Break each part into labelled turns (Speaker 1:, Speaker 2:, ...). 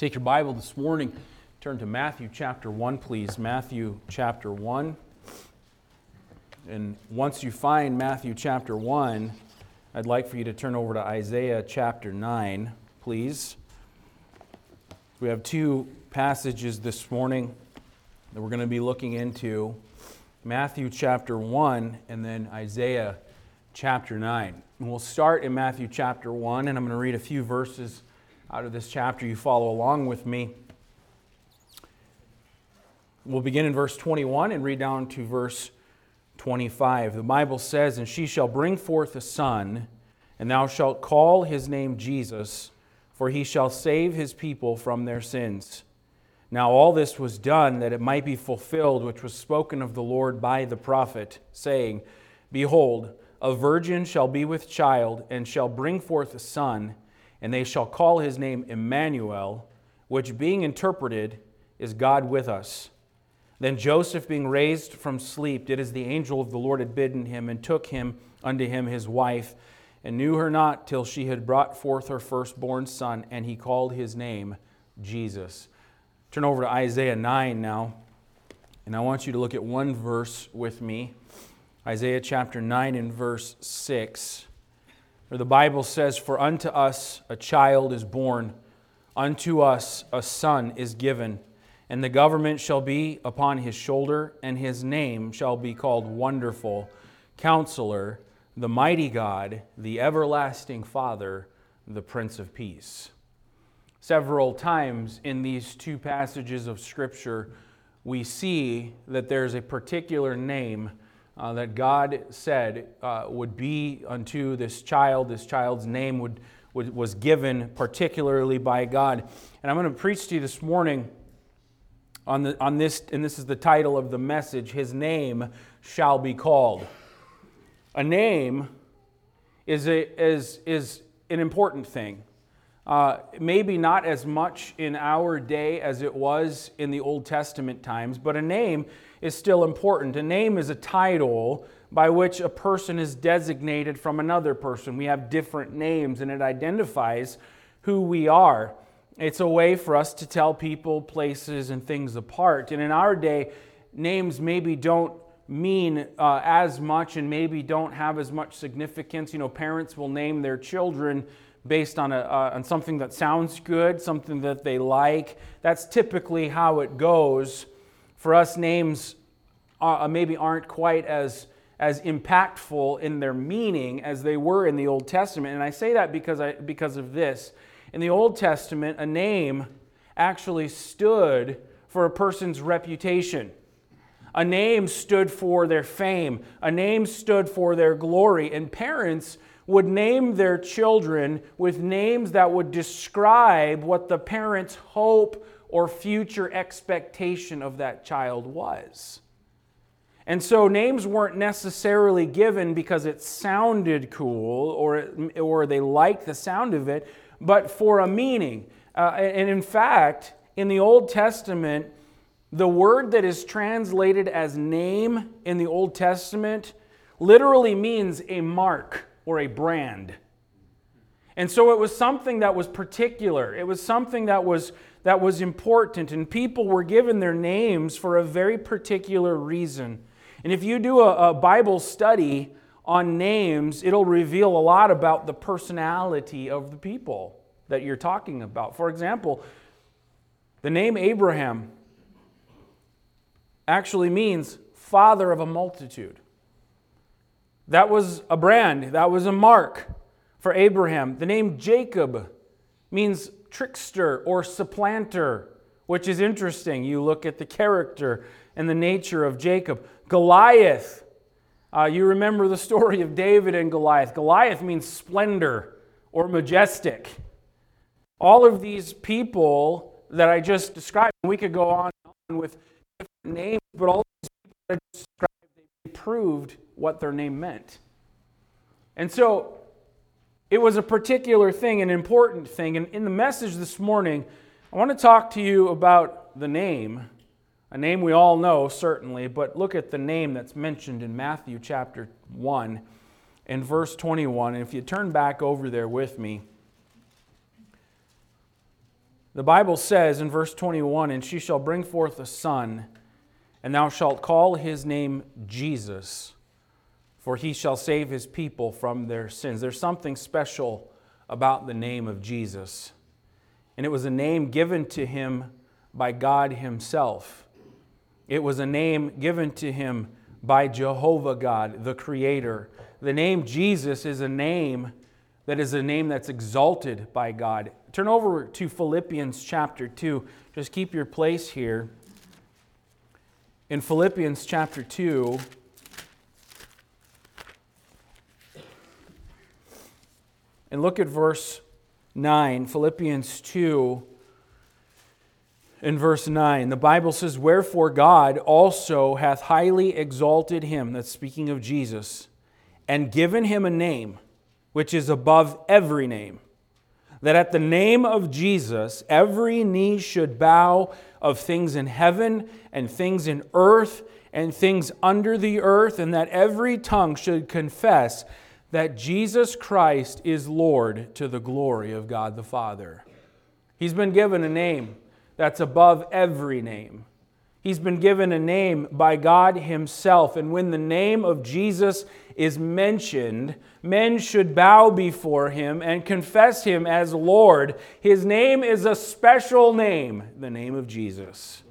Speaker 1: Take your Bible this morning, turn to Matthew chapter 1, please. Matthew chapter 1. And once you find Matthew chapter 1, I'd like for you to turn over to Isaiah chapter 9, please. We have two passages this morning that we're going to be looking into Matthew chapter 1 and then Isaiah chapter 9. And we'll start in Matthew chapter 1, and I'm going to read a few verses out of this chapter. You follow along with me. We'll begin in verse 21 and read down to verse 25. The Bible says, And she shall bring forth a son, and thou shalt call his name Jesus, for he shall save his people from their sins. Now all this was done that it might be fulfilled, which was spoken of the Lord by the prophet, saying, Behold, a virgin shall be with child, and shall bring forth a son and they shall call his name Emmanuel, which being interpreted is God with us. Then Joseph, being raised from sleep, did as the angel of the Lord had bidden him, and took him unto him his wife, and knew her not till she had brought forth her firstborn son, and he called his name Jesus. Turn over to Isaiah 9 now, and I want you to look at one verse with me. Isaiah chapter 9 and verse 6 the Bible says, For unto us a child is born, unto us a son is given, and the government shall be upon his shoulder, and his name shall be called Wonderful, Counselor, the Mighty God, the Everlasting Father, the Prince of Peace. Several times in these two passages of Scripture, we see that there's a particular name uh, that God said uh, would be unto this child. This child's name would, would, was given particularly by God. And I'm going to preach to you this morning on, the, on this, and this is the title of the message His name shall be called. A name is, a, is, is an important thing. Uh, maybe not as much in our day as it was in the Old Testament times, but a name is still important. A name is a title by which a person is designated from another person. We have different names and it identifies who we are. It's a way for us to tell people, places, and things apart. And in our day, names maybe don't mean uh, as much and maybe don't have as much significance. You know, parents will name their children based on, a, uh, on something that sounds good, something that they like. That's typically how it goes. For us, names uh, maybe aren't quite as, as impactful in their meaning as they were in the Old Testament. And I say that because, I, because of this. In the Old Testament, a name actually stood for a person's reputation. A name stood for their fame. A name stood for their glory. And parents would name their children with names that would describe what the parent's hope or future expectation of that child was. And so names weren't necessarily given because it sounded cool or, or they liked the sound of it, but for a meaning. Uh, and in fact, in the Old Testament, the word that is translated as name in the Old Testament literally means a mark or a brand. And so it was something that was particular. It was something that was that was important, and people were given their names for a very particular reason. And if you do a, a Bible study on names, it'll reveal a lot about the personality of the people that you're talking about. For example, the name Abraham actually means father of a multitude. That was a brand, that was a mark for Abraham. The name Jacob means trickster or supplanter, which is interesting. You look at the character and the nature of Jacob. Goliath, uh, you remember the story of David and Goliath. Goliath means splendor or majestic. All of these people that I just described, we could go on with different names, but all these people that I described, they proved what their name meant. And so it was a particular thing, an important thing. And in the message this morning, I want to talk to you about the name, a name we all know, certainly, but look at the name that's mentioned in Matthew chapter 1 and verse 21. And if you turn back over there with me, The Bible says in verse 21 And she shall bring forth a son, and thou shalt call his name Jesus, for he shall save his people from their sins. There's something special about the name of Jesus. And it was a name given to him by God himself. It was a name given to him by Jehovah God, the Creator. The name Jesus is a name that is a name that's exalted by God. Turn over to Philippians chapter 2. Just keep your place here. In Philippians chapter 2, and look at verse 9. Philippians 2 in verse 9. The Bible says, Wherefore God also hath highly exalted him, that's speaking of Jesus, and given him a name which is above every name, that at the name of Jesus every knee should bow of things in heaven and things in earth and things under the earth, and that every tongue should confess that Jesus Christ is Lord to the glory of God the Father. He's been given a name that's above every name. He's been given a name by God Himself. And when the name of Jesus is mentioned, men should bow before Him and confess Him as Lord. His name is a special name, the name of Jesus.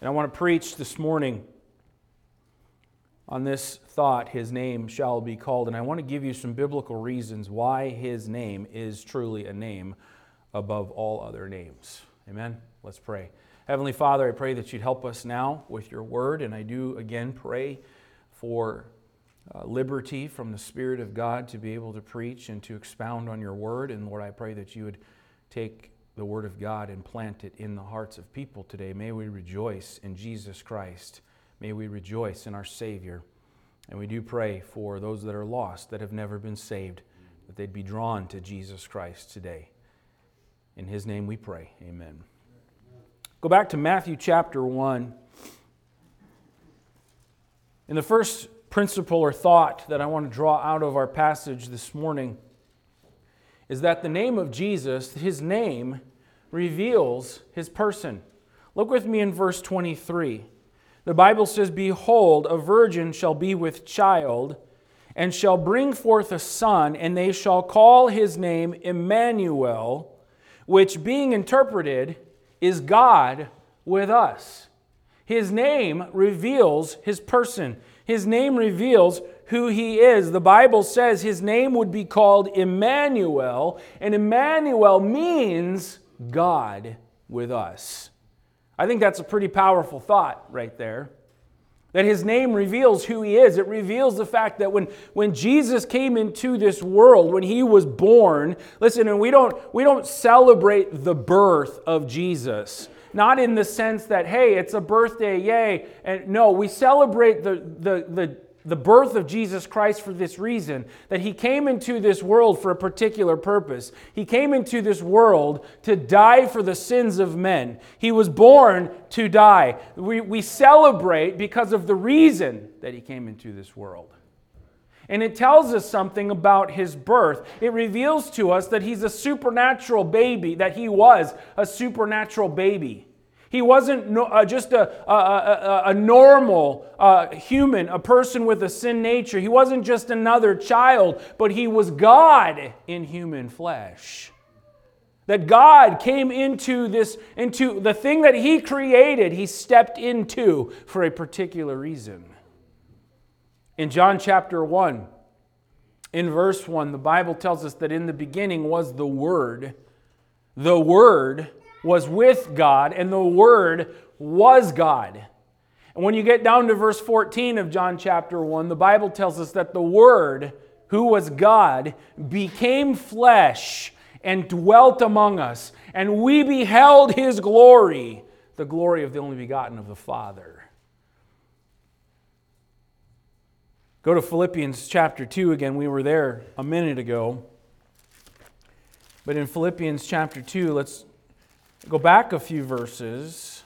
Speaker 1: And I want to preach this morning on this thought, His name shall be called. And I want to give you some biblical reasons why His name is truly a name above all other names. Amen. Let's pray. Heavenly Father, I pray that you'd help us now with your word, and I do again pray for uh, liberty from the Spirit of God to be able to preach and to expound on your word. And Lord, I pray that you would take the word of God and plant it in the hearts of people today. May we rejoice in Jesus Christ. May we rejoice in our Savior. And we do pray for those that are lost, that have never been saved, that they'd be drawn to Jesus Christ today. In his name we pray. Amen. Go back to Matthew chapter 1. In the first principle or thought that I want to draw out of our passage this morning is that the name of Jesus, his name, reveals his person. Look with me in verse 23. The Bible says, Behold, a virgin shall be with child, and shall bring forth a son, and they shall call his name Emmanuel which being interpreted is God with us. His name reveals his person. His name reveals who he is. The Bible says his name would be called Emmanuel, and Emmanuel means God with us. I think that's a pretty powerful thought right there. That his name reveals who he is. It reveals the fact that when, when Jesus came into this world, when he was born, listen, and we don't, we don't celebrate the birth of Jesus. Not in the sense that, hey, it's a birthday, yay. And no, we celebrate the, the, the the birth of Jesus Christ for this reason that he came into this world for a particular purpose. He came into this world to die for the sins of men. He was born to die. We, we celebrate because of the reason that he came into this world. And it tells us something about his birth. It reveals to us that he's a supernatural baby, that he was a supernatural baby. He wasn't no, uh, just a, a, a, a normal uh, human, a person with a sin nature. He wasn't just another child, but he was God in human flesh. That God came into this, into the thing that He created, He stepped into for a particular reason. In John chapter 1, in verse 1, the Bible tells us that in the beginning was the Word. The Word was with God, and the Word was God. And when you get down to verse 14 of John chapter 1, the Bible tells us that the Word, who was God, became flesh and dwelt among us, and we beheld his glory, the glory of the only begotten of the Father. Go to Philippians chapter 2 again. We were there a minute ago. But in Philippians chapter 2, let's Go back a few verses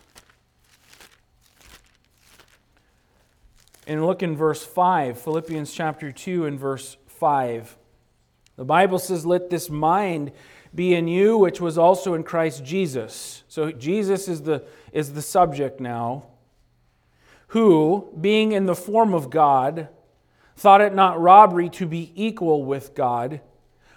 Speaker 1: and look in verse 5, Philippians chapter 2 and verse 5. The Bible says, Let this mind be in you, which was also in Christ Jesus. So Jesus is the, is the subject now. Who, being in the form of God, thought it not robbery to be equal with God,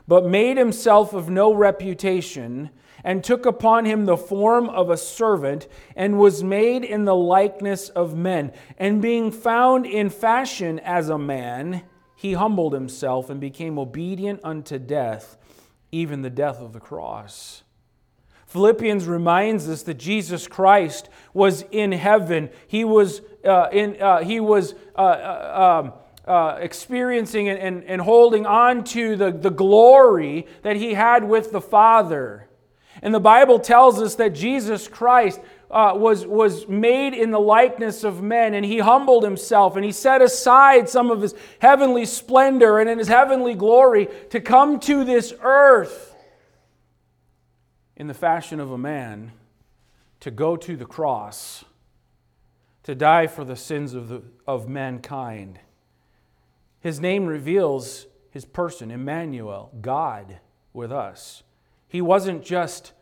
Speaker 1: but made himself of no reputation, and took upon him the form of a servant, and was made in the likeness of men. And being found in fashion as a man, he humbled himself and became obedient unto death even the death of the cross. Philippians reminds us that Jesus Christ was in heaven. He was, uh, in, uh, he was uh, uh um, uh experiencing and, and, and holding on to the, the glory that he had with the Father. And the Bible tells us that Jesus Christ uh, was, was made in the likeness of men, and he humbled himself, and he set aside some of his heavenly splendor and in his heavenly glory to come to this earth in the fashion of a man, to go to the cross, to die for the sins of, the, of mankind. His name reveals his person, Emmanuel, God with us. He wasn't just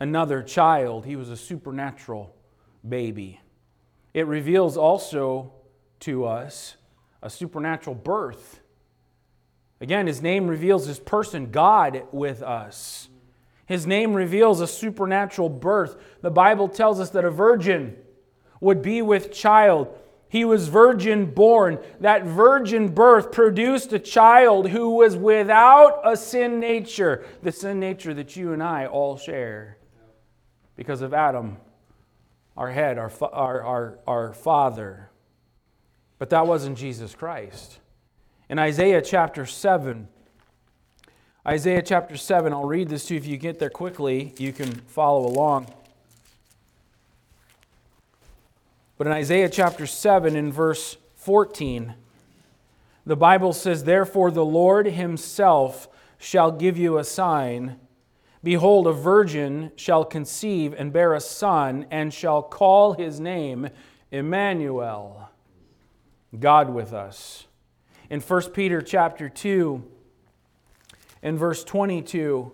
Speaker 1: another child, he was a supernatural baby. It reveals also to us a supernatural birth. Again, his name reveals his person, God with us. His name reveals a supernatural birth. The Bible tells us that a virgin would be with child. He was virgin born. That virgin birth produced a child who was without a sin nature, the sin nature that you and I all share because of Adam, our head, our, our, our, our father. But that wasn't Jesus Christ. In Isaiah chapter 7, Isaiah chapter 7, I'll read this to you. If you get there quickly, you can follow along. But in Isaiah chapter 7, in verse 14, the Bible says, Therefore the Lord himself shall give you a sign. Behold, a virgin shall conceive and bear a son, and shall call his name Emmanuel, God with us. In 1 Peter chapter 2, in verse 22,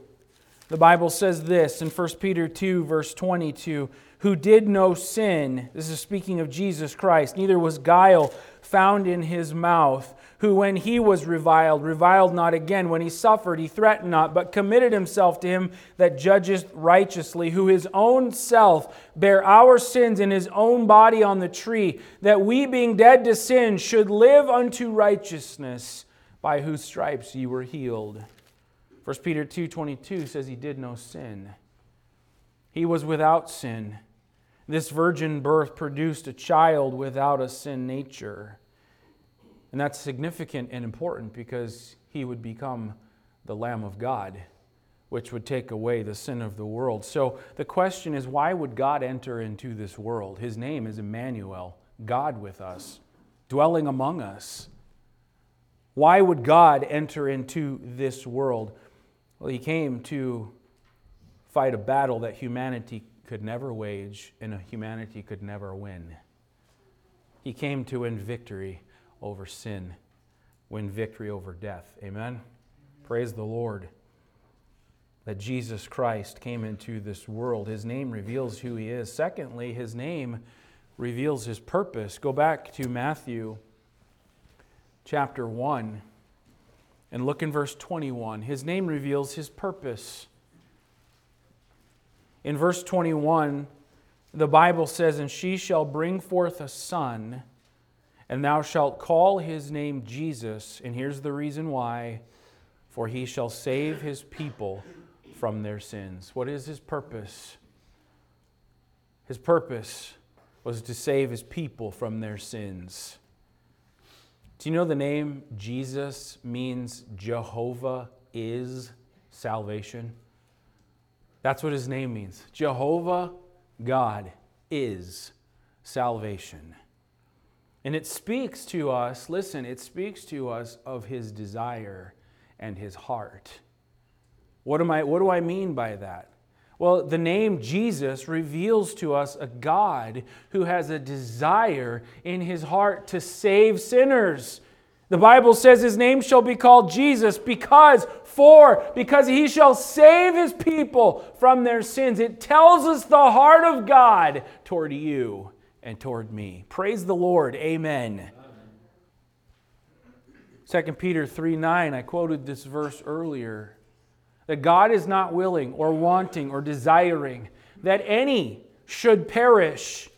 Speaker 1: the Bible says this in 1 Peter 2, verse 22 who did no sin, this is speaking of Jesus Christ, neither was guile found in his mouth who, when he was reviled, reviled not again. When he suffered, he threatened not, but committed himself to him that judgeth righteously, who his own self bare our sins in his own body on the tree, that we, being dead to sin, should live unto righteousness, by whose stripes ye were healed. 1 Peter 2.22 says he did no sin. He was without sin. This virgin birth produced a child without a sin nature. And that's significant and important because he would become the Lamb of God, which would take away the sin of the world. So the question is why would God enter into this world? His name is Emmanuel, God with us, dwelling among us. Why would God enter into this world? Well, he came to fight a battle that humanity could never wage and humanity could never win. He came to win victory over sin, win victory over death. Amen? Praise the Lord that Jesus Christ came into this world. His name reveals who he is. Secondly, his name reveals his purpose. Go back to Matthew chapter 1 and look in verse 21. His name reveals his purpose. In verse 21, the Bible says, And she shall bring forth a son and thou shalt call his name Jesus. And here's the reason why for he shall save his people from their sins. What is his purpose? His purpose was to save his people from their sins. Do you know the name Jesus means Jehovah is salvation? That's what his name means. Jehovah God is salvation. And it speaks to us, listen, it speaks to us of his desire and his heart. What, am I, what do I mean by that? Well, the name Jesus reveals to us a God who has a desire in his heart to save sinners. The Bible says his name shall be called Jesus because, for, because he shall save his people from their sins. It tells us the heart of God toward you and toward me. Praise the Lord. Amen. 2 Peter 3 9, I quoted this verse earlier. That God is not willing or wanting or desiring that any should perish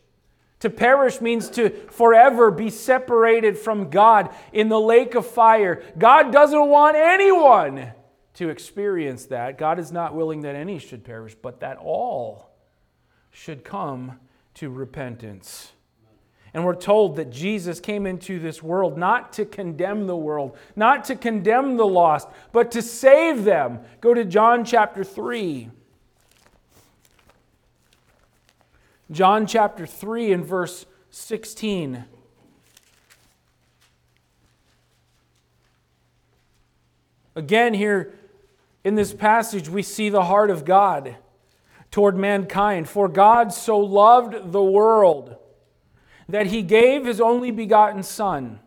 Speaker 1: to perish means to forever be separated from God in the lake of fire. God doesn't want anyone to experience that. God is not willing that any should perish, but that all should come to repentance. And we're told that Jesus came into this world not to condemn the world, not to condemn the lost, but to save them. Go to John chapter 3. John chapter 3 and verse 16. Again, here in this passage, we see the heart of God toward mankind. For God so loved the world that he gave his only begotten Son,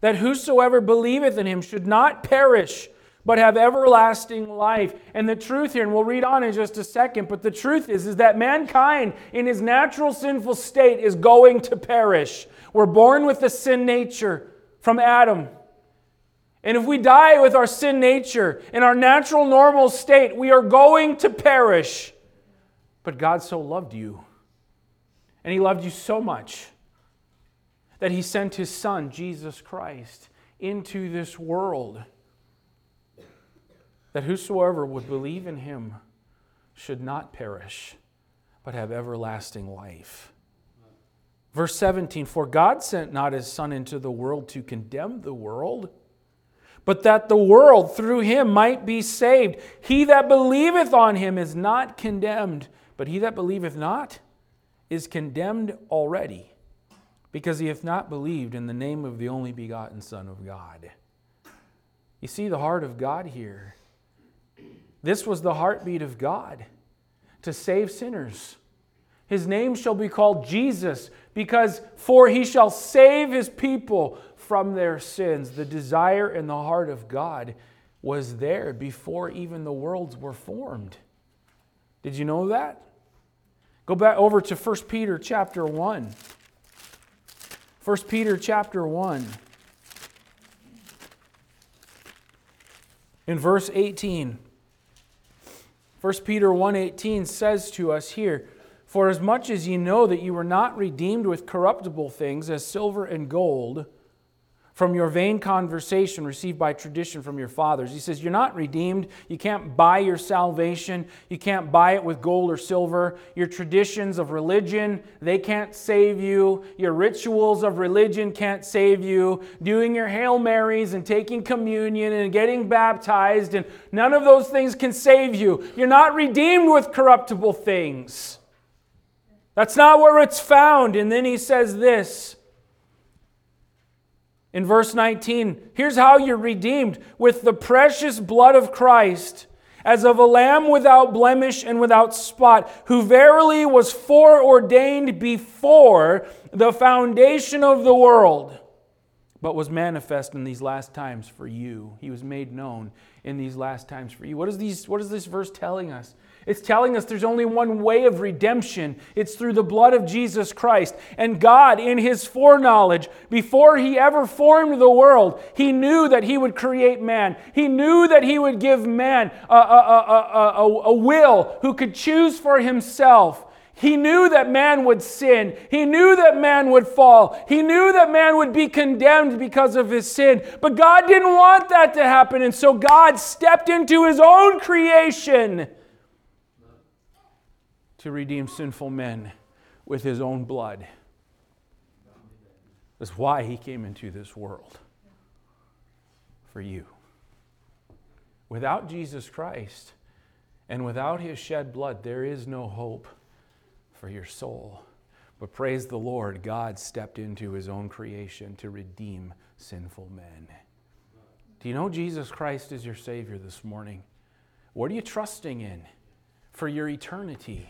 Speaker 1: that whosoever believeth in him should not perish but have everlasting life. And the truth here, and we'll read on in just a second, but the truth is, is that mankind in his natural sinful state is going to perish. We're born with the sin nature from Adam. And if we die with our sin nature in our natural normal state, we are going to perish. But God so loved you. And He loved you so much that He sent His Son, Jesus Christ, into this world that whosoever would believe in him should not perish, but have everlasting life. Verse 17 For God sent not his Son into the world to condemn the world, but that the world through him might be saved. He that believeth on him is not condemned, but he that believeth not is condemned already, because he hath not believed in the name of the only begotten Son of God. You see the heart of God here. This was the heartbeat of God to save sinners. His name shall be called Jesus, because for he shall save his people from their sins. The desire in the heart of God was there before even the worlds were formed. Did you know that? Go back over to 1 Peter chapter 1. 1 Peter chapter 1. In verse 18. 1 Peter 1:18 says to us here, "For as much as ye know that you were not redeemed with corruptible things as silver and gold, from your vain conversation received by tradition from your fathers. He says, You're not redeemed. You can't buy your salvation. You can't buy it with gold or silver. Your traditions of religion, they can't save you. Your rituals of religion can't save you. Doing your Hail Marys and taking communion and getting baptized, and none of those things can save you. You're not redeemed with corruptible things. That's not where it's found. And then he says this in verse 19, here's how you're redeemed with the precious blood of Christ, as of a lamb without blemish and without spot, who verily was foreordained before the foundation of the world, but was manifest in these last times for you. He was made known in these last times for you. What is, these, what is this verse telling us? It's telling us there's only one way of redemption. It's through the blood of Jesus Christ. And God, in His foreknowledge, before He ever formed the world, He knew that He would create man. He knew that He would give man a, a, a, a will who could choose for himself. He knew that man would sin. He knew that man would fall. He knew that man would be condemned because of his sin. But God didn't want that to happen. And so God stepped into his own creation to redeem sinful men with his own blood. That's why he came into this world for you. Without Jesus Christ and without his shed blood, there is no hope for your soul. But praise the Lord, God stepped into his own creation to redeem sinful men. Do you know Jesus Christ is your Savior this morning? What are you trusting in for your eternity?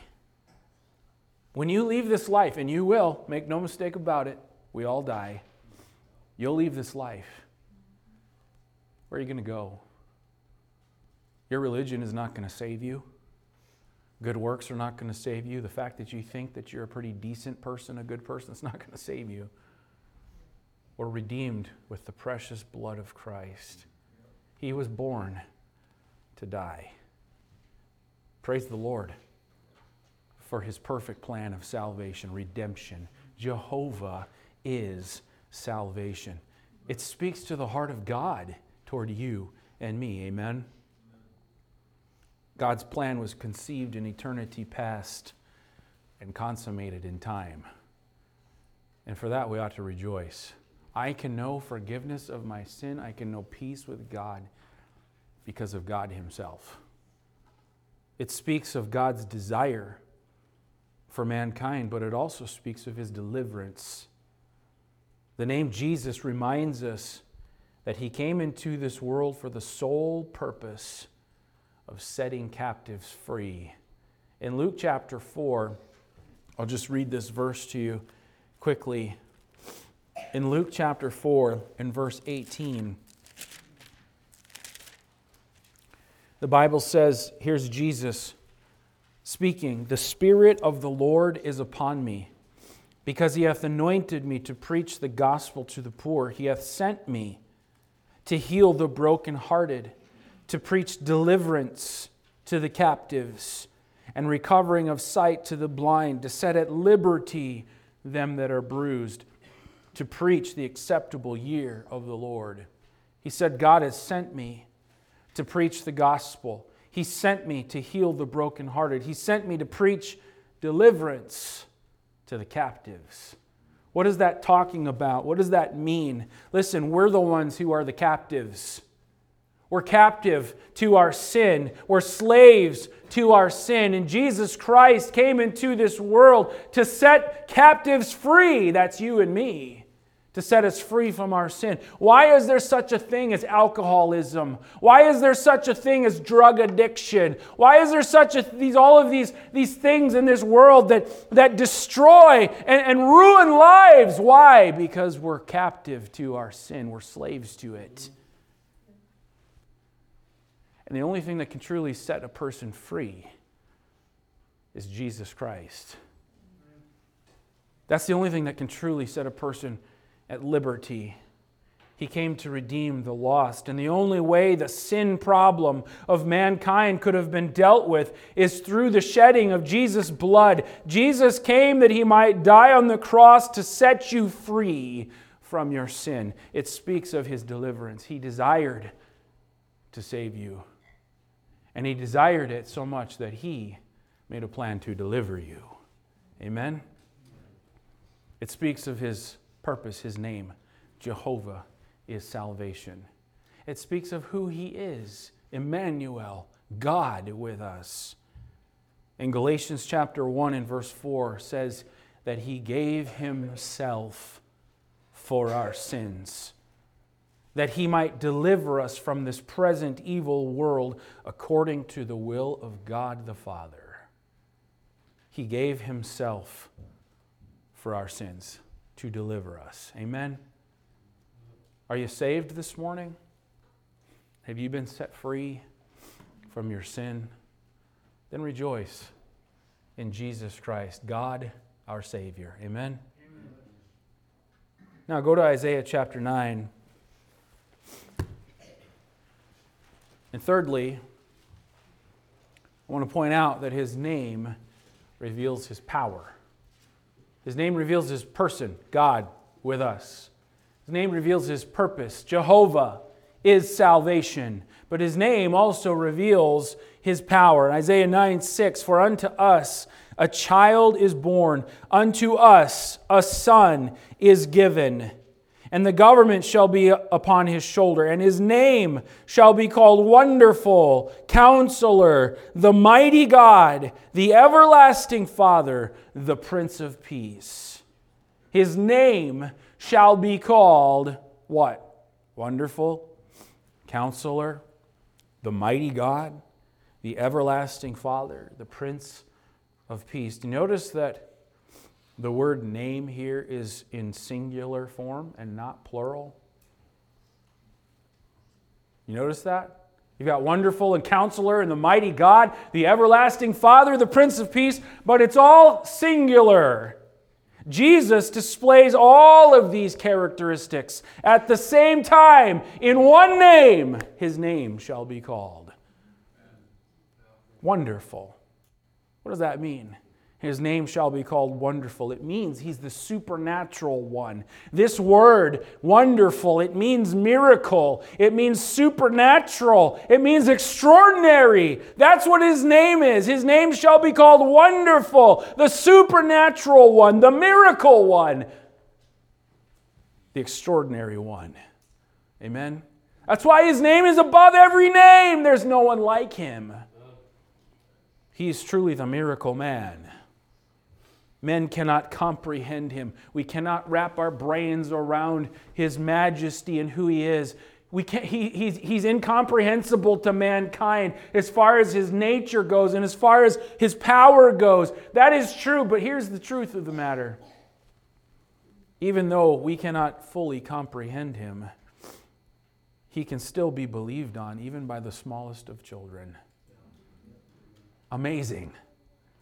Speaker 1: When you leave this life, and you will, make no mistake about it, we all die, you'll leave this life. where are you going to go? Your religion is not going to save you. Good works are not going to save you. The fact that you think that you're a pretty decent person, a good person, is not going to save you. We're redeemed with the precious blood of Christ. He was born to die. Praise the Lord for his perfect plan of salvation, redemption. Jehovah is salvation. It speaks to the heart of God toward you and me. Amen. God's plan was conceived in eternity past and consummated in time. And for that, we ought to rejoice. I can know forgiveness of my sin. I can know peace with God because of God Himself. It speaks of God's desire for mankind, but it also speaks of His deliverance. The name Jesus reminds us that He came into this world for the sole purpose of setting captives free. In Luke chapter 4, I'll just read this verse to you quickly. In Luke chapter 4, in verse 18, the Bible says, here's Jesus speaking, The Spirit of the Lord is upon me, because he hath anointed me to preach the gospel to the poor. He hath sent me to heal the brokenhearted to preach deliverance to the captives and recovering of sight to the blind, to set at liberty them that are bruised, to preach the acceptable year of the Lord. He said, God has sent me to preach the gospel. He sent me to heal the brokenhearted. He sent me to preach deliverance to the captives. What is that talking about? What does that mean? Listen, we're the ones who are the captives. We're captive to our sin. We're slaves to our sin. And Jesus Christ came into this world to set captives free. That's you and me. To set us free from our sin. Why is there such a thing as alcoholism? Why is there such a thing as drug addiction? Why is there such a these all of these, these things in this world that, that destroy and, and ruin lives? Why? Because we're captive to our sin. We're slaves to it. And the only thing that can truly set a person free is Jesus Christ. That's the only thing that can truly set a person at liberty. He came to redeem the lost. And the only way the sin problem of mankind could have been dealt with is through the shedding of Jesus' blood. Jesus came that he might die on the cross to set you free from your sin. It speaks of his deliverance. He desired to save you. And he desired it so much that he made a plan to deliver you. Amen? It speaks of his purpose, his name. Jehovah is salvation. It speaks of who he is Emmanuel, God with us. In Galatians chapter 1 and verse 4 says that he gave himself for our sins that he might deliver us from this present evil world according to the will of God the Father. He gave himself for our sins to deliver us. Amen. Are you saved this morning? Have you been set free from your sin? Then rejoice in Jesus Christ, God our Savior. Amen. Amen. Now go to Isaiah chapter 9. And thirdly, I want to point out that his name reveals his power. His name reveals his person, God with us. His name reveals his purpose. Jehovah is salvation. But his name also reveals his power. In Isaiah 9 6, for unto us a child is born, unto us a son is given and the government shall be upon his shoulder, and his name shall be called Wonderful, Counselor, the Mighty God, the Everlasting Father, the Prince of Peace. His name shall be called what? Wonderful, Counselor, the Mighty God, the Everlasting Father, the Prince of Peace. Do you notice that? The word name here is in singular form and not plural. You notice that? You've got wonderful and counselor and the mighty God, the everlasting Father, the Prince of Peace, but it's all singular. Jesus displays all of these characteristics at the same time in one name. His name shall be called. Wonderful. What does that mean? His name shall be called wonderful. It means he's the supernatural one. This word, wonderful, it means miracle. It means supernatural. It means extraordinary. That's what his name is. His name shall be called wonderful, the supernatural one, the miracle one, the extraordinary one. Amen. That's why his name is above every name. There's no one like him. He is truly the miracle man. Men cannot comprehend him. We cannot wrap our brains around his majesty and who he is. We can't, he, he's, he's incomprehensible to mankind as far as his nature goes and as far as his power goes. That is true, but here's the truth of the matter. Even though we cannot fully comprehend him, he can still be believed on, even by the smallest of children. Amazing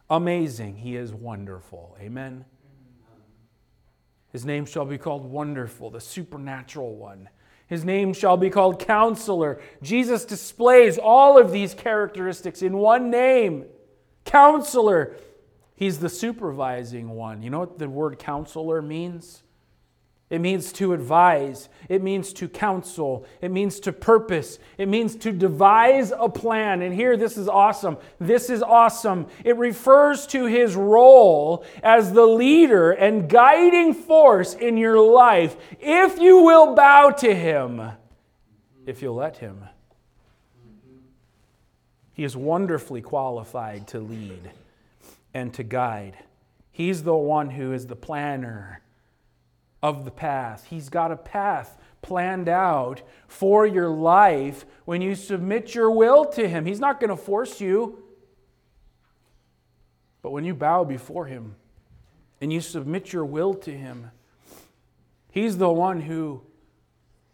Speaker 1: amazing. He is wonderful. Amen. His name shall be called Wonderful, the supernatural one. His name shall be called Counselor. Jesus displays all of these characteristics in one name Counselor. He's the supervising one. You know what the word counselor means? It means to advise. It means to counsel. It means to purpose. It means to devise a plan. And here, this is awesome. This is awesome. It refers to his role as the leader and guiding force in your life if you will bow to him, if you'll let him. He is wonderfully qualified to lead and to guide. He's the one who is the planner of the path. He's got a path planned out for your life when you submit your will to Him. He's not going to force you. But when you bow before Him and you submit your will to Him, He's the one who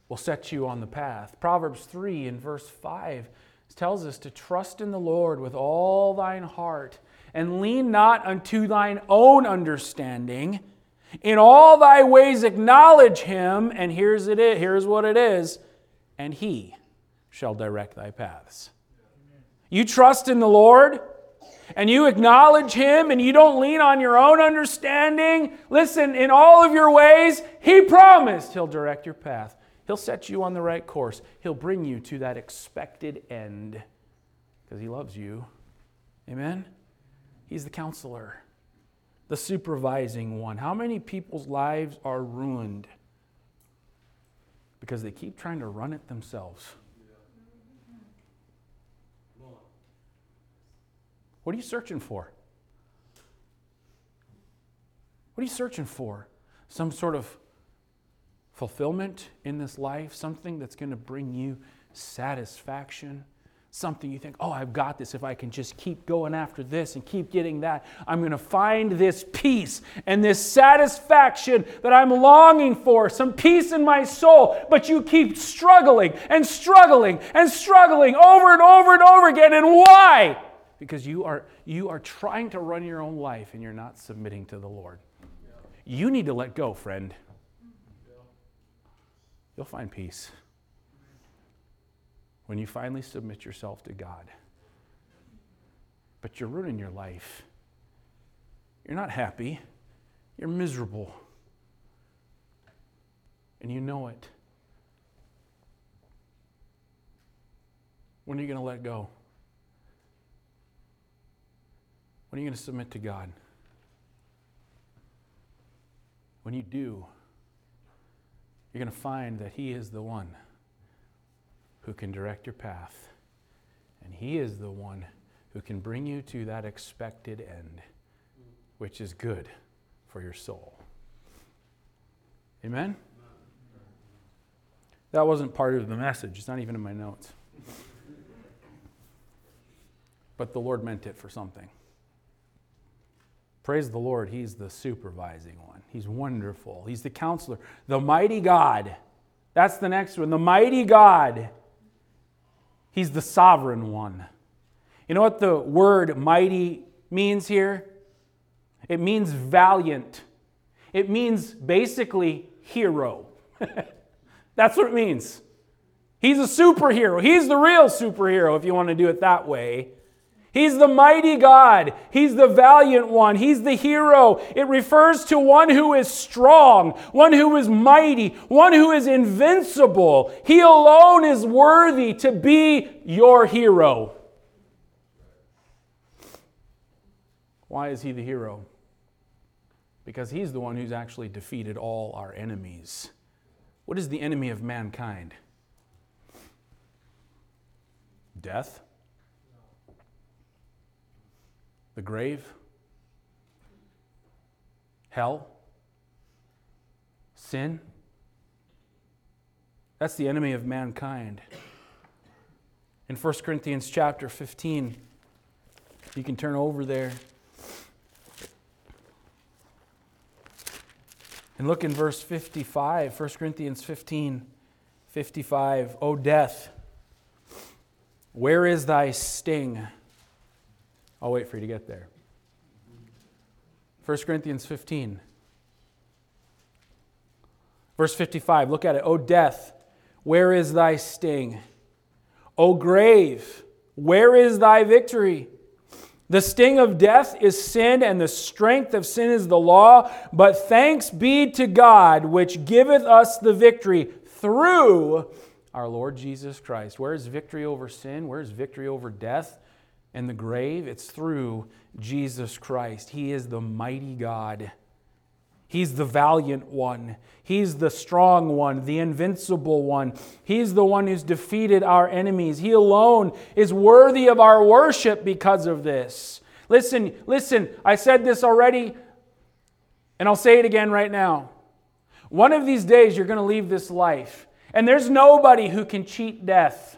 Speaker 1: will set you on the path. Proverbs 3 and verse 5 tells us to trust in the Lord with all thine heart and lean not unto thine own understanding in all thy ways acknowledge him, and here's it is, here's what it is, and he shall direct thy paths. You trust in the Lord and you acknowledge him and you don't lean on your own understanding. Listen, in all of your ways, he promised he'll direct your path. He'll set you on the right course. He'll bring you to that expected end because he loves you. Amen. He's the counselor the supervising one. How many people's lives are ruined because they keep trying to run it themselves? What are you searching for? What are you searching for? Some sort of fulfillment in this life, something that's going to bring you satisfaction? Something you think, oh, I've got this. If I can just keep going after this and keep getting that, I'm going to find this peace and this satisfaction that I'm longing for, some peace in my soul. But you keep struggling and struggling and struggling over and over and over again. And why? Because you are, you are trying to run your own life and you're not submitting to the Lord. You need to let go, friend. You'll find peace when you finally submit yourself to God. But you're ruining your life. You're not happy, you're miserable. And you know it. When are you going to let go? When are you going to submit to God? When you do, you're going to find that He is the one who can direct your path. And He is the one who can bring you to that expected end, which is good for your soul. Amen? That wasn't part of the message, it's not even in my notes. But the Lord meant it for something. Praise the Lord, He's the supervising one. He's wonderful. He's the counselor, the mighty God. That's the next one, the mighty God. He's the sovereign one. You know what the word mighty means here? It means valiant. It means basically hero. That's what it means. He's a superhero. He's the real superhero, if you want to do it that way. He's the mighty God. He's the valiant one. He's the hero. It refers to one who is strong, one who is mighty, one who is invincible. He alone is worthy to be your hero. Why is he the hero? Because he's the one who's actually defeated all our enemies. What is the enemy of mankind? Death? The grave? Hell? Sin? That's the enemy of mankind. In 1 Corinthians chapter 15, you can turn over there. And look in verse 55, 1 Corinthians 15, 55. O death, where is thy sting? I'll wait for you to get there. 1 Corinthians 15. Verse 55, look at it. O death, where is thy sting? O grave, where is thy victory? The sting of death is sin, and the strength of sin is the law. But thanks be to God, which giveth us the victory through our Lord Jesus Christ. Where is victory over sin? Where is victory over death and the grave? It's through Jesus Christ. He is the mighty God. He's the valiant one. He's the strong one, the invincible one. He's the one who's defeated our enemies. He alone is worthy of our worship because of this. Listen, listen, I said this already, and I'll say it again right now. One of these days, you're going to leave this life, and there's nobody who can cheat death.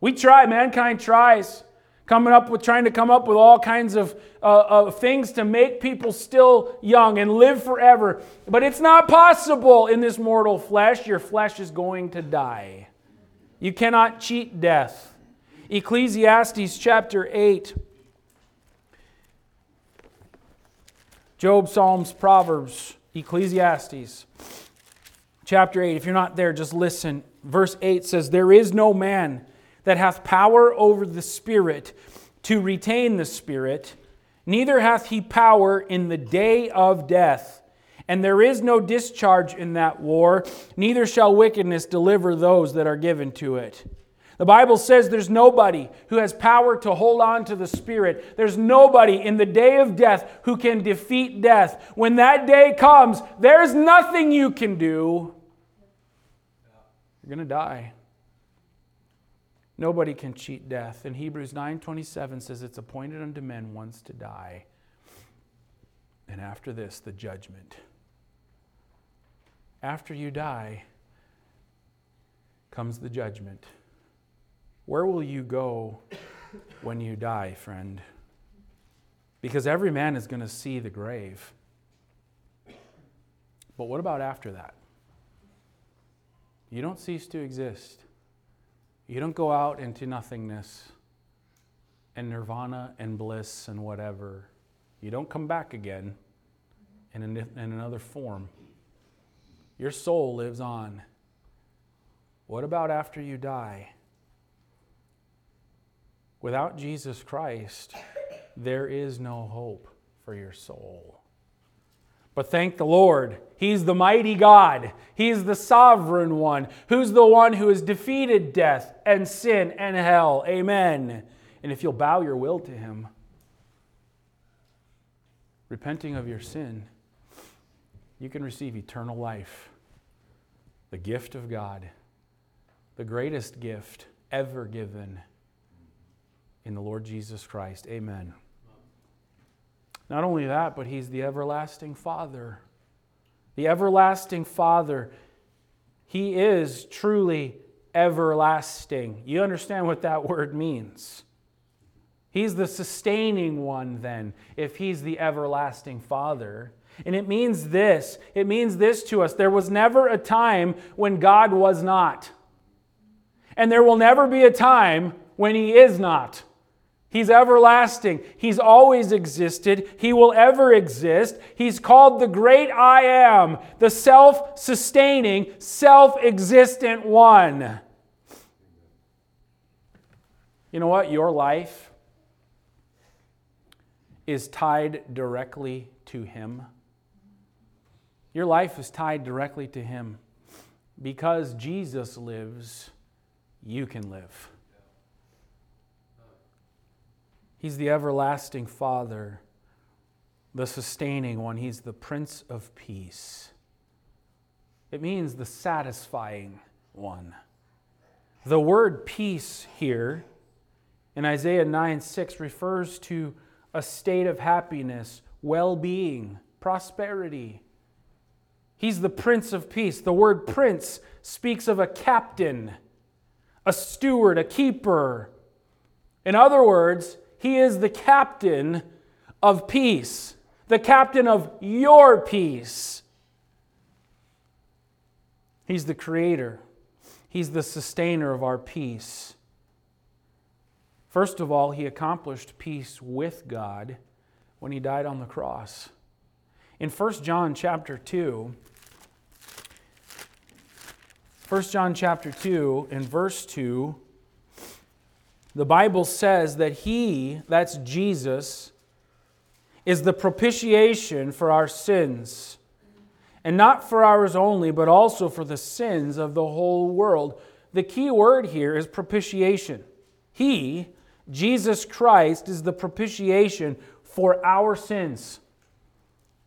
Speaker 1: We try, mankind tries coming up with trying to come up with all kinds of uh, things to make people still young and live forever. But it's not possible in this mortal flesh. Your flesh is going to die. You cannot cheat death. Ecclesiastes chapter 8. Job, Psalms, Proverbs, Ecclesiastes chapter 8. If you're not there, just listen. Verse 8 says, There is no man that hath power over the Spirit to retain the Spirit, neither hath he power in the day of death. And there is no discharge in that war, neither shall wickedness deliver those that are given to it. The Bible says there's nobody who has power to hold on to the Spirit. There's nobody in the day of death who can defeat death. When that day comes, there's nothing you can do. You're going to die. Nobody can cheat death. And Hebrews 9:27 says it's appointed unto men once to die. And after this the judgment. After you die comes the judgment. Where will you go when you die, friend? Because every man is going to see the grave. But what about after that? You don't cease to exist. You don't go out into nothingness and nirvana and bliss and whatever. You don't come back again in, in another form. Your soul lives on. What about after you die? Without Jesus Christ, there is no hope for your soul. But thank the Lord, He's the mighty God. He's the sovereign one, who's the one who has defeated death and sin and hell. Amen. And if you'll bow your will to Him, repenting of your sin, you can receive eternal life, the gift of God, the greatest gift ever given in the Lord Jesus Christ. Amen. Not only that, but He's the everlasting Father. The everlasting Father. He is truly everlasting. You understand what that word means? He's the sustaining one, then, if He's the everlasting Father. And it means this it means this to us there was never a time when God was not. And there will never be a time when He is not. He's everlasting. He's always existed. He will ever exist. He's called the great I am, the self sustaining, self existent one. You know what? Your life is tied directly to Him. Your life is tied directly to Him. Because Jesus lives, you can live. He's the everlasting Father, the sustaining one. He's the Prince of Peace. It means the satisfying one. The word peace here in Isaiah 9 6 refers to a state of happiness, well being, prosperity. He's the Prince of Peace. The word prince speaks of a captain, a steward, a keeper. In other words, he is the captain of peace, the captain of your peace. He's the creator, He's the sustainer of our peace. First of all, He accomplished peace with God when He died on the cross. In 1 John chapter 2, 1 John chapter 2 in verse 2 the Bible says that He, that's Jesus, is the propitiation for our sins. And not for ours only, but also for the sins of the whole world. The key word here is propitiation. He, Jesus Christ, is the propitiation for our sins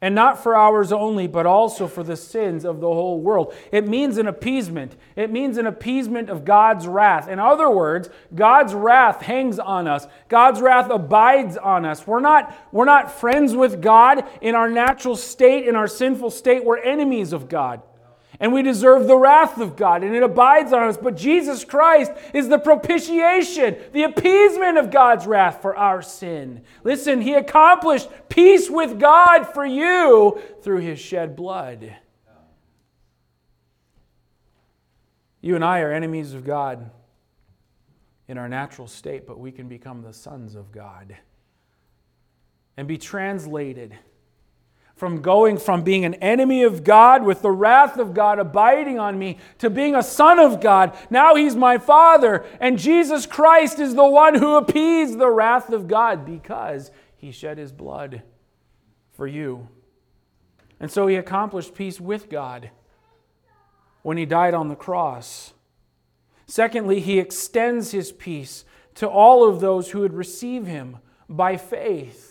Speaker 1: and not for ours only, but also for the sins of the whole world. It means an appeasement. It means an appeasement of God's wrath. In other words, God's wrath hangs on us. God's wrath abides on us. We're not, we're not friends with God in our natural state, in our sinful state. We're enemies of God and we deserve the wrath of God, and it abides on us. But Jesus Christ is the propitiation, the appeasement of God's wrath for our sin. Listen, He accomplished peace with God for you through His shed blood. You and I are enemies of God in our natural state, but we can become the sons of God and be translated from going from being an enemy of God with the wrath of God abiding on me to being a son of God. Now he's my father, and Jesus Christ is the one who appeased the wrath of God because he shed his blood for you. And so he accomplished peace with God when he died on the cross. Secondly, he extends his peace to all of those who would receive him by faith.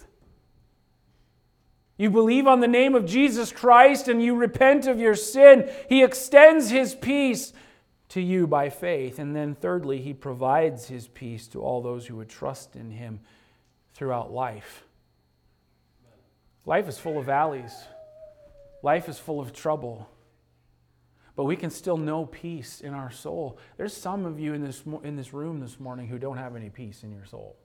Speaker 1: You believe on the name of Jesus Christ and you repent of your sin, He extends His peace to you by faith. And then, thirdly, He provides His peace to all those who would trust in Him throughout life. Life is full of valleys, life is full of trouble. But we can still know peace in our soul. There's some of you in this, in this room this morning who don't have any peace in your soul.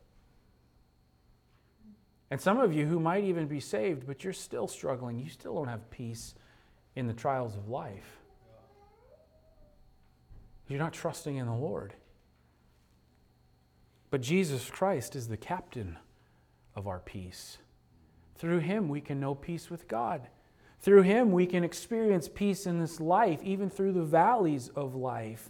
Speaker 1: And some of you who might even be saved, but you're still struggling, you still don't have peace in the trials of life. You're not trusting in the Lord. But Jesus Christ is the captain of our peace. Through him, we can know peace with God. Through him, we can experience peace in this life, even through the valleys of life.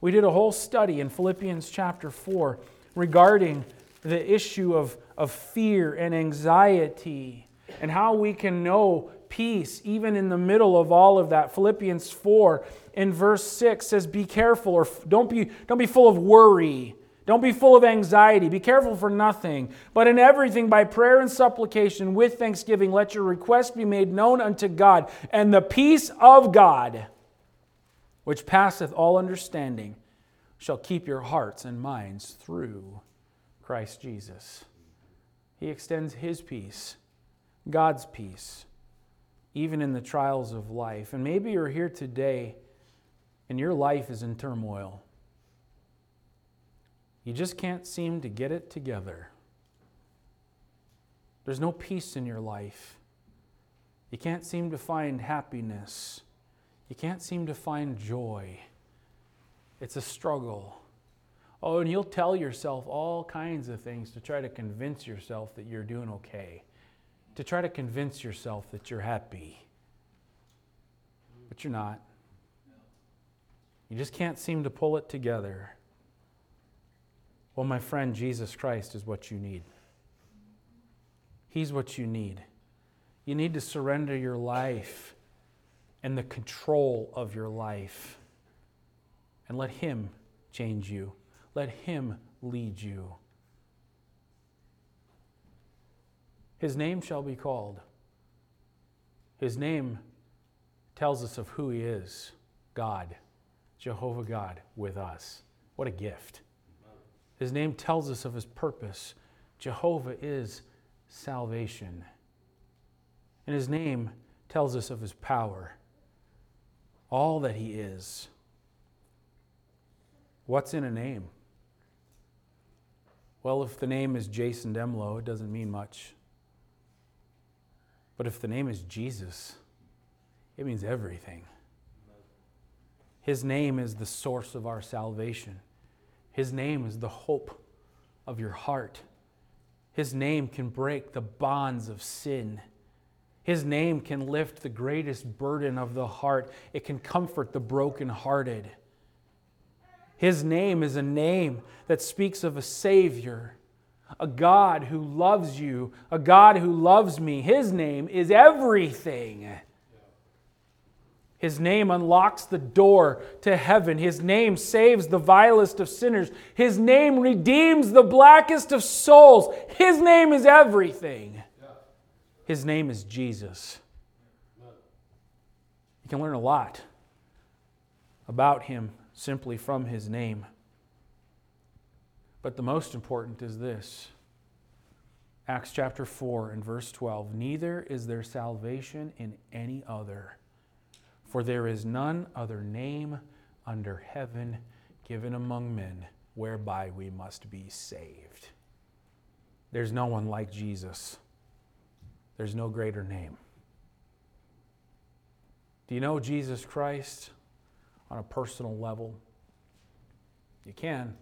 Speaker 1: We did a whole study in Philippians chapter 4 regarding the issue of, of fear and anxiety and how we can know peace even in the middle of all of that. Philippians 4 in verse 6 says, Be careful or don't be, don't be full of worry. Don't be full of anxiety. Be careful for nothing. But in everything, by prayer and supplication, with thanksgiving, let your requests be made known unto God. And the peace of God, which passeth all understanding, shall keep your hearts and minds through Christ Jesus. He extends His peace, God's peace, even in the trials of life. And maybe you're here today and your life is in turmoil. You just can't seem to get it together. There's no peace in your life. You can't seem to find happiness. You can't seem to find joy. It's a struggle. Oh, and you'll tell yourself all kinds of things to try to convince yourself that you're doing okay, to try to convince yourself that you're happy. But you're not. You just can't seem to pull it together. Well, my friend, Jesus Christ is what you need. He's what you need. You need to surrender your life and the control of your life and let Him change you. Let Him lead you. His name shall be called. His name tells us of who He is God, Jehovah God with us. What a gift. His name tells us of His purpose. Jehovah is salvation. And His name tells us of His power, all that He is. What's in a name? Well, if the name is Jason Demlo, it doesn't mean much. But if the name is Jesus, it means everything. His name is the source of our salvation. His name is the hope of your heart. His name can break the bonds of sin. His name can lift the greatest burden of the heart. It can comfort the brokenhearted. His name is a name that speaks of a Savior, a God who loves you, a God who loves me. His name is everything. His name unlocks the door to heaven. His name saves the vilest of sinners. His name redeems the blackest of souls. His name is everything. His name is Jesus. You can learn a lot about him simply from his name. But the most important is this Acts chapter 4 and verse 12 Neither is there salvation in any other, for there is none other name under heaven given among men whereby we must be saved. There's no one like Jesus. There's no greater name. Do you know Jesus Christ? On a personal level? You can.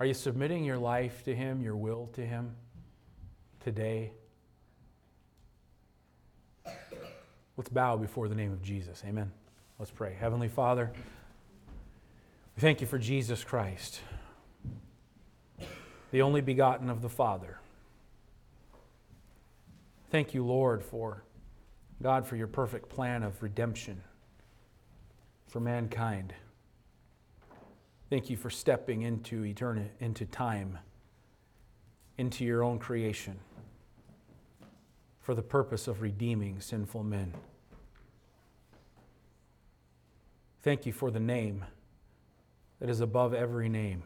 Speaker 1: Are you submitting your life to Him, your will to Him today? Let's bow before the name of Jesus. Amen. Let's pray. Heavenly Father, we thank you for Jesus Christ, the only begotten of the Father. Thank you, Lord, for God, for your perfect plan of redemption for mankind. Thank you for stepping into eternity, into time, into your own creation, for the purpose of redeeming sinful men. Thank you for the name that is above every name.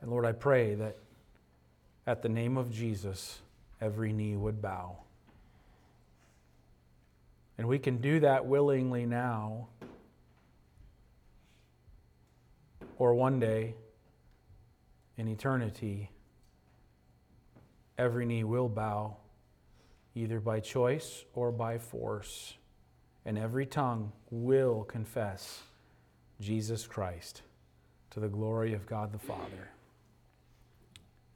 Speaker 1: And Lord, I pray that at the name of Jesus, every knee would bow. And we can do that willingly now. Or one day in eternity, every knee will bow, either by choice or by force, and every tongue will confess Jesus Christ to the glory of God the Father.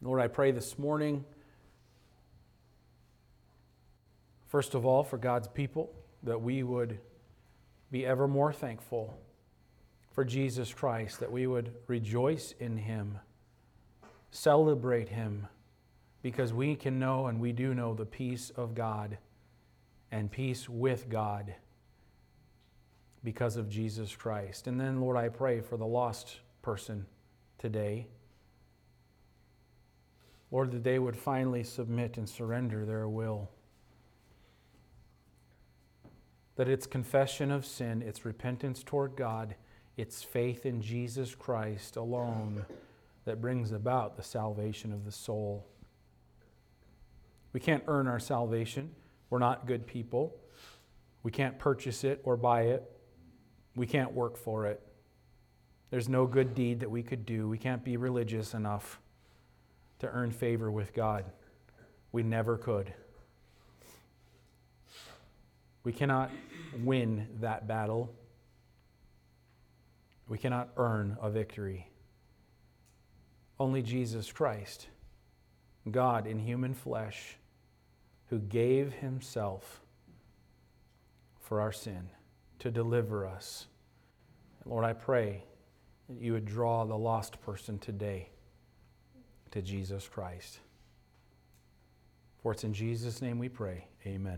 Speaker 1: Lord, I pray this morning, first of all, for God's people that we would be ever more thankful for Jesus Christ, that we would rejoice in Him, celebrate Him, because we can know and we do know the peace of God and peace with God because of Jesus Christ. And then, Lord, I pray for the lost person today. Lord, that they would finally submit and surrender their will that it's confession of sin, it's repentance toward God, it's faith in Jesus Christ alone that brings about the salvation of the soul. We can't earn our salvation. We're not good people. We can't purchase it or buy it. We can't work for it. There's no good deed that we could do. We can't be religious enough to earn favor with God. We never could. We cannot win that battle. We cannot earn a victory. Only Jesus Christ, God in human flesh, who gave himself for our sin to deliver us. Lord, I pray that you would draw the lost person today to Jesus Christ. For it's in Jesus' name we pray. Amen.